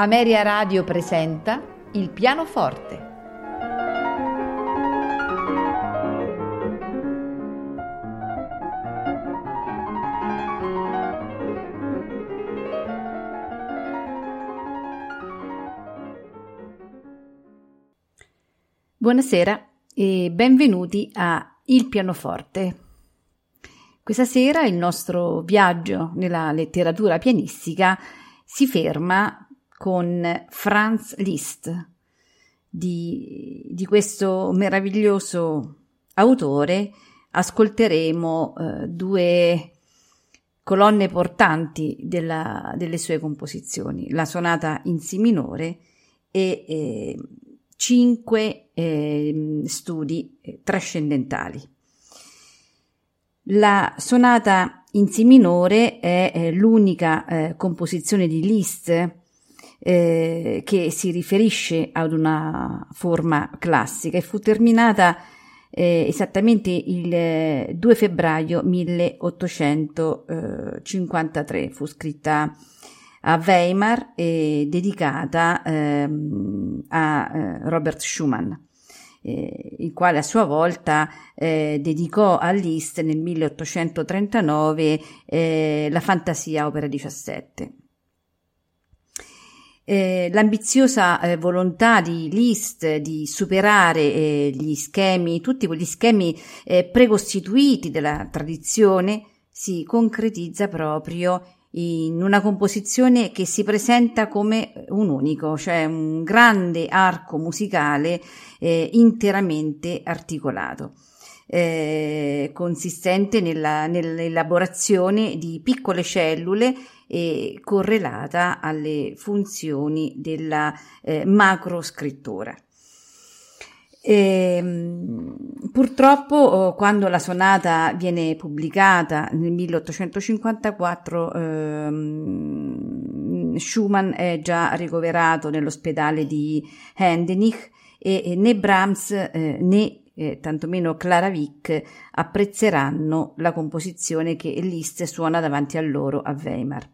Ameria Radio presenta Il pianoforte. Buonasera e benvenuti a Il pianoforte. Questa sera il nostro viaggio nella letteratura pianistica si ferma con Franz Liszt. Di, di questo meraviglioso autore ascolteremo eh, due colonne portanti della, delle sue composizioni, la sonata in Si minore e eh, cinque eh, studi trascendentali. La sonata in Si minore è eh, l'unica eh, composizione di Liszt eh, che si riferisce ad una forma classica e fu terminata eh, esattamente il 2 febbraio 1853. Fu scritta a Weimar e dedicata ehm, a eh, Robert Schumann. Eh, il quale a sua volta eh, dedicò a Liszt nel 1839 eh, la Fantasia Opera 17. Eh, l'ambiziosa eh, volontà di Liszt di superare eh, gli schemi, tutti quegli schemi eh, precostituiti della tradizione, si concretizza proprio in una composizione che si presenta come un unico, cioè un grande arco musicale eh, interamente articolato. Eh, consistente nella, nell'elaborazione di piccole cellule e correlata alle funzioni della eh, macroscrittura. E, ehm, purtroppo oh, quando la sonata viene pubblicata nel 1854 ehm, Schumann è già ricoverato nell'ospedale di Hendenich e, e né Brahms eh, né eh, tantomeno Wick apprezzeranno la composizione che Liszt suona davanti a loro a Weimar.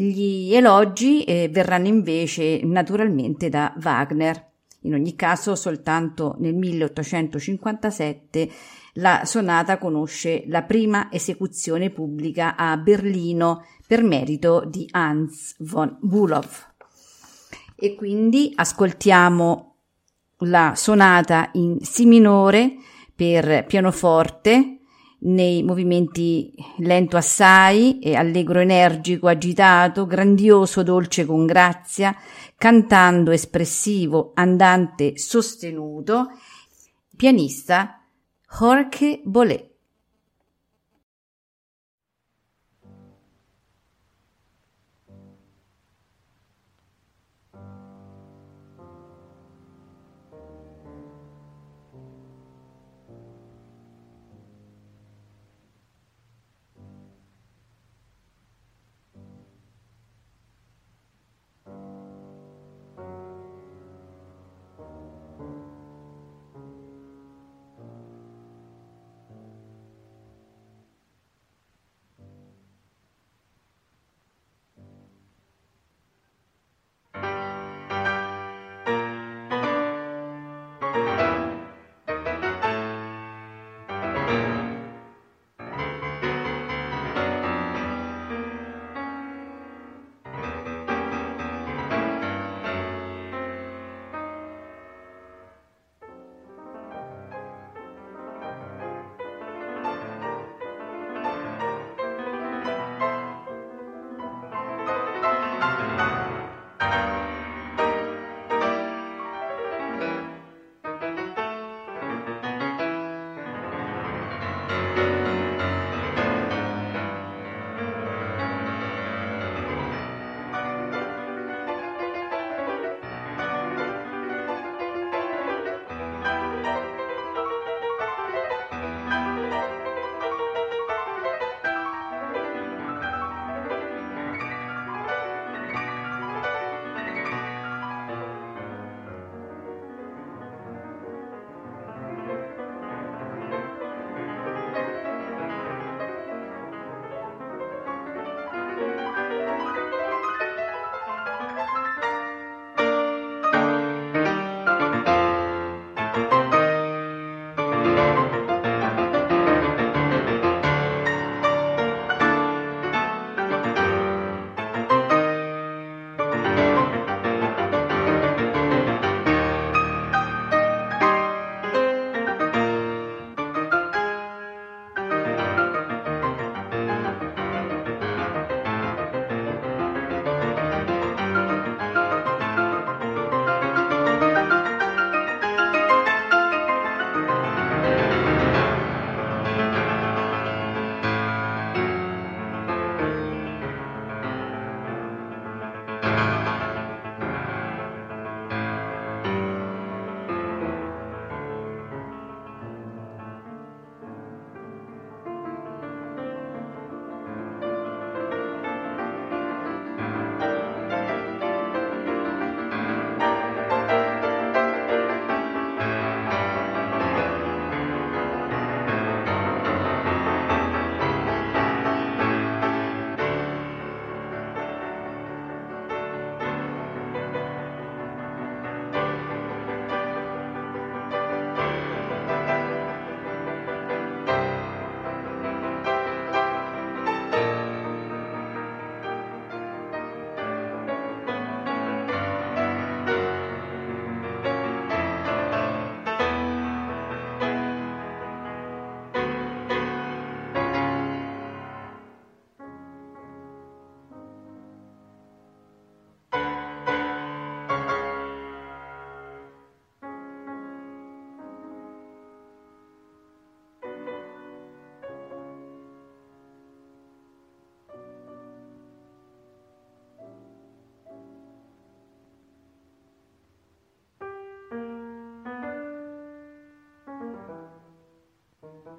Gli elogi eh, verranno invece naturalmente da Wagner. In ogni caso, soltanto nel 1857 la sonata conosce la prima esecuzione pubblica a Berlino per merito di Hans von Bülow. E quindi ascoltiamo la sonata in Si minore per pianoforte nei movimenti lento assai e allegro energico, agitato, grandioso, dolce con grazia, cantando espressivo, andante sostenuto, pianista Jorge Bolet.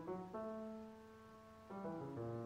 thank you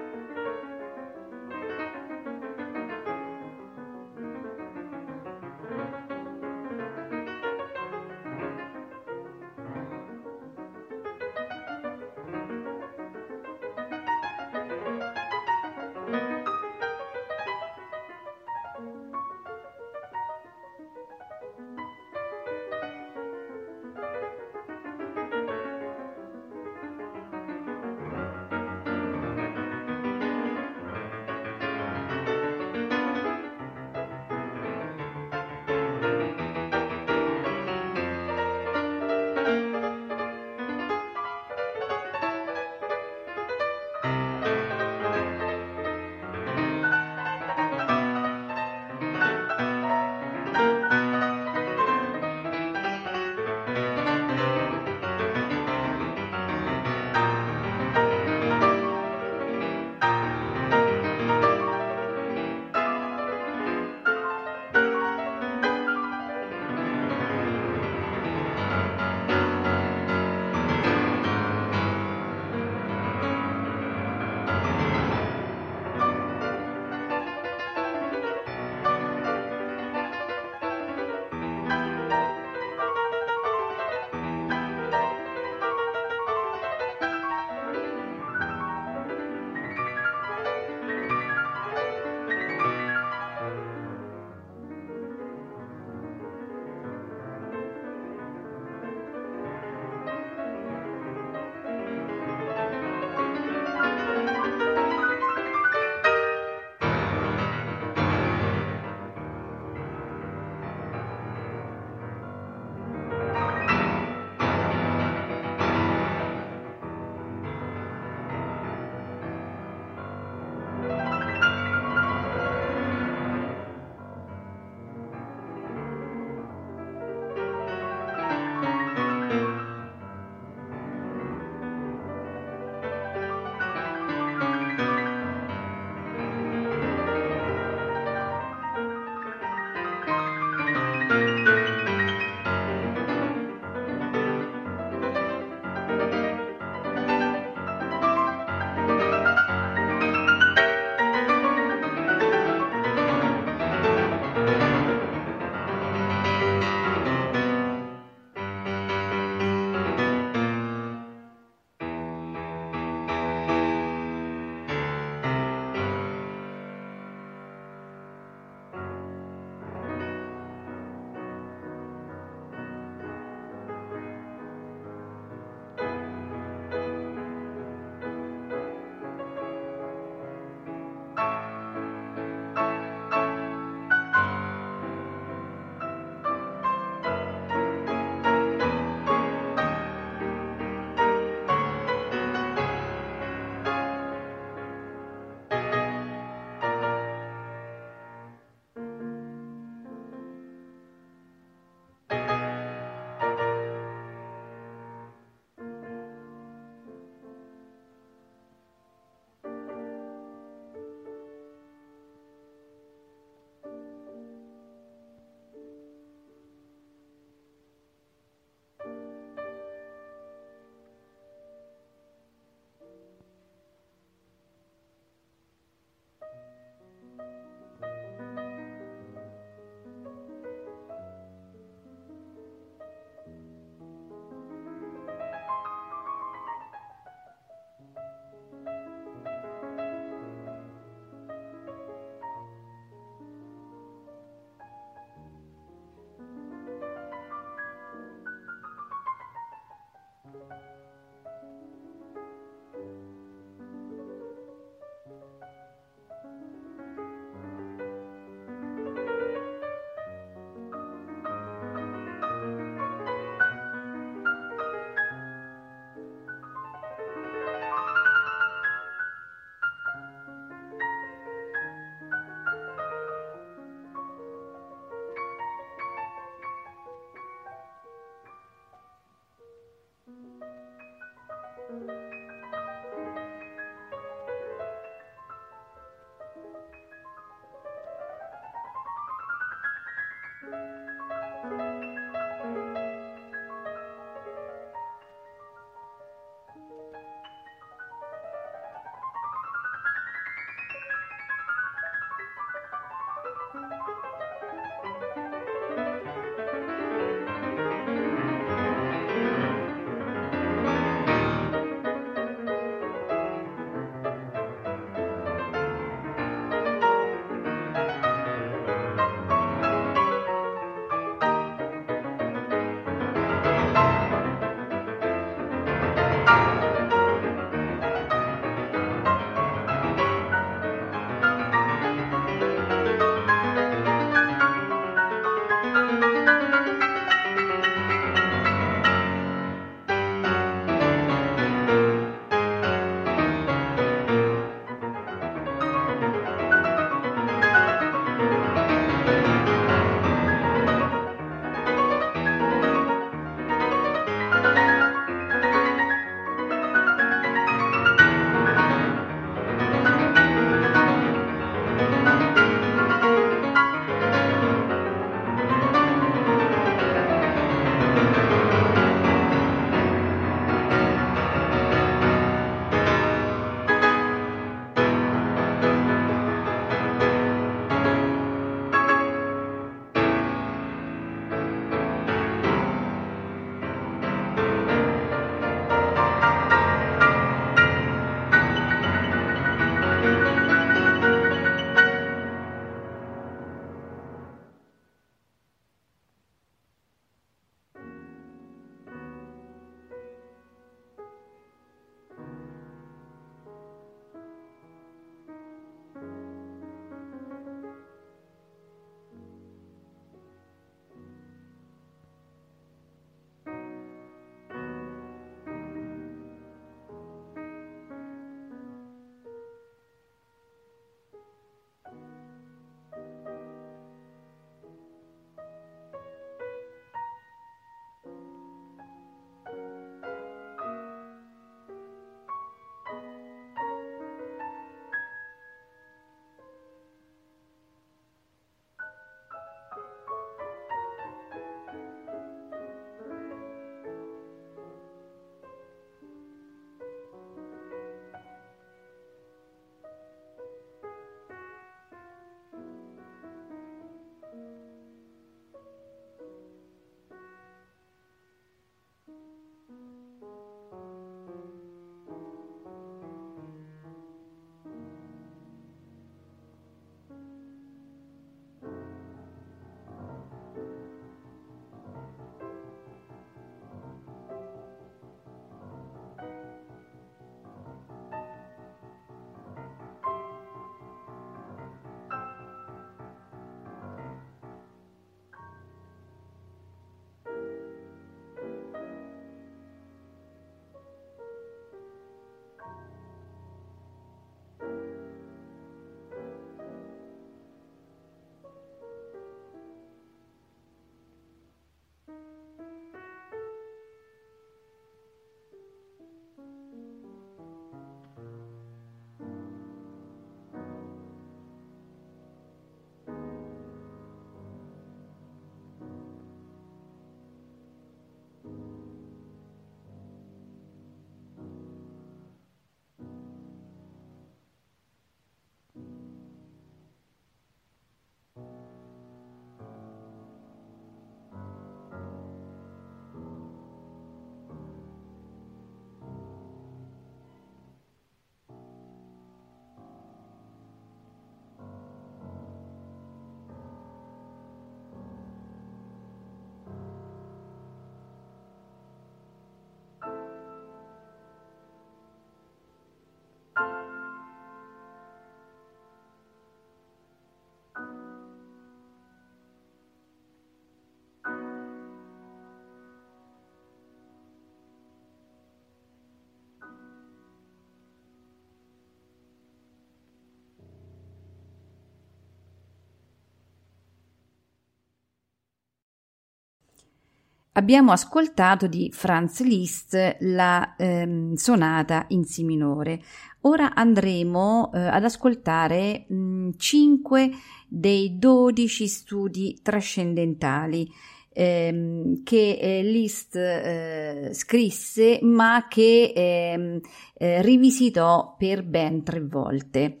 Abbiamo ascoltato di Franz Liszt la ehm, sonata in Si minore. Ora andremo eh, ad ascoltare mh, 5 dei 12 studi trascendentali ehm, che eh, Liszt eh, scrisse ma che ehm, eh, rivisitò per ben tre volte.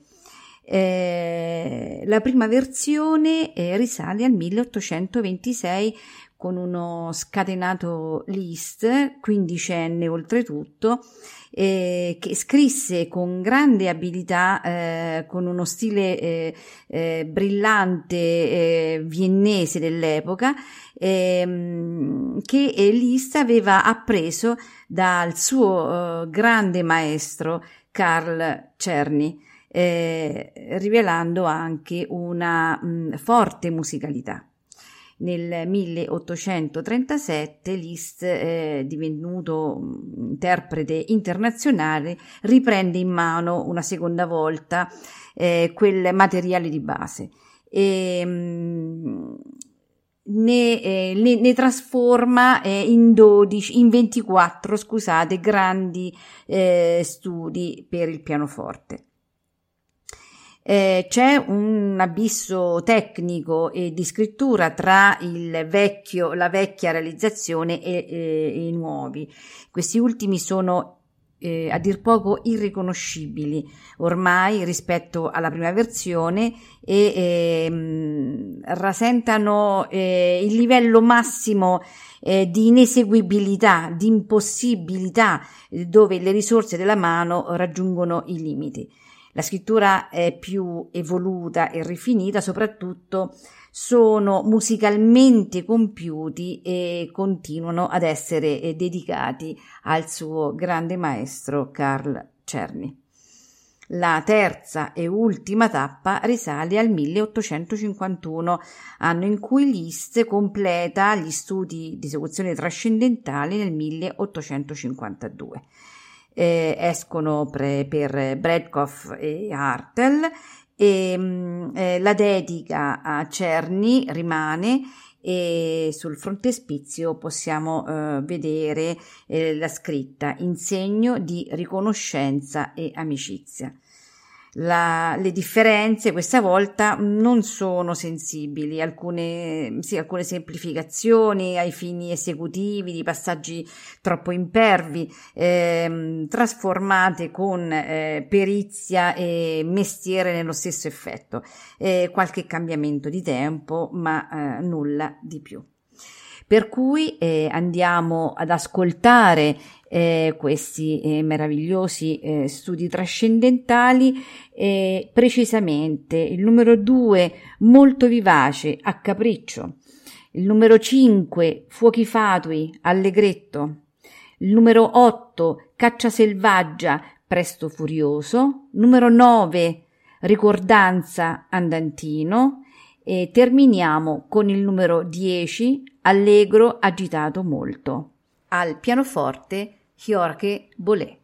Eh, la prima versione eh, risale al 1826 con uno scatenato Liszt, quindicenne oltretutto, eh, che scrisse con grande abilità, eh, con uno stile eh, eh brillante eh, viennese dell'epoca, ehm, che Liszt aveva appreso dal suo eh, grande maestro Carl Czerny eh, rivelando anche una mh, forte musicalità. Nel 1837 Liszt, eh, divenuto interprete internazionale, riprende in mano una seconda volta eh, quel materiale di base e mh, ne, eh, ne, ne, trasforma eh, in 12, in 24, scusate, grandi eh, studi per il pianoforte. Eh, c'è un abisso tecnico e di scrittura tra il vecchio, la vecchia realizzazione e, e, i nuovi. Questi ultimi sono eh, a dir poco irriconoscibili ormai rispetto alla prima versione e eh, rasentano eh, il livello massimo eh, di ineseguibilità, di impossibilità, eh, dove le risorse della mano raggiungono i limiti. La scrittura è più evoluta e rifinita, soprattutto sono musicalmente compiuti e continuano ad essere eh, dedicati al suo grande maestro Carl Czerny. La terza e ultima tappa risale al 1851, anno in cui Liszt completa gli studi di esecuzione trascendentale nel 1852 eh, escono pre, per Bredkov e Hartel e mm, eh, la dedica a Cerny rimane e sul frontespizio possiamo eh, vedere eh, la scritta in segno di riconoscenza e amicizia. La, le differenze questa volta non sono sensibili, alcune, sì, alcune semplificazioni ai fini esecutivi di passaggi troppo impervi, eh, trasformate con eh, perizia e mestiere nello stesso effetto, eh, qualche cambiamento di tempo, ma eh, nulla di più. Per cui eh, andiamo ad ascoltare eh, questi eh, meravigliosi eh, studi trascendentali, eh, precisamente il numero 2 molto vivace a capriccio, il numero 5 fuochi fatui allegretto, il numero 8 caccia selvaggia presto furioso, numero 9 ricordanza andantino. E terminiamo con il numero 10 allegro agitato molto. Al pianoforte Jorge Bolé.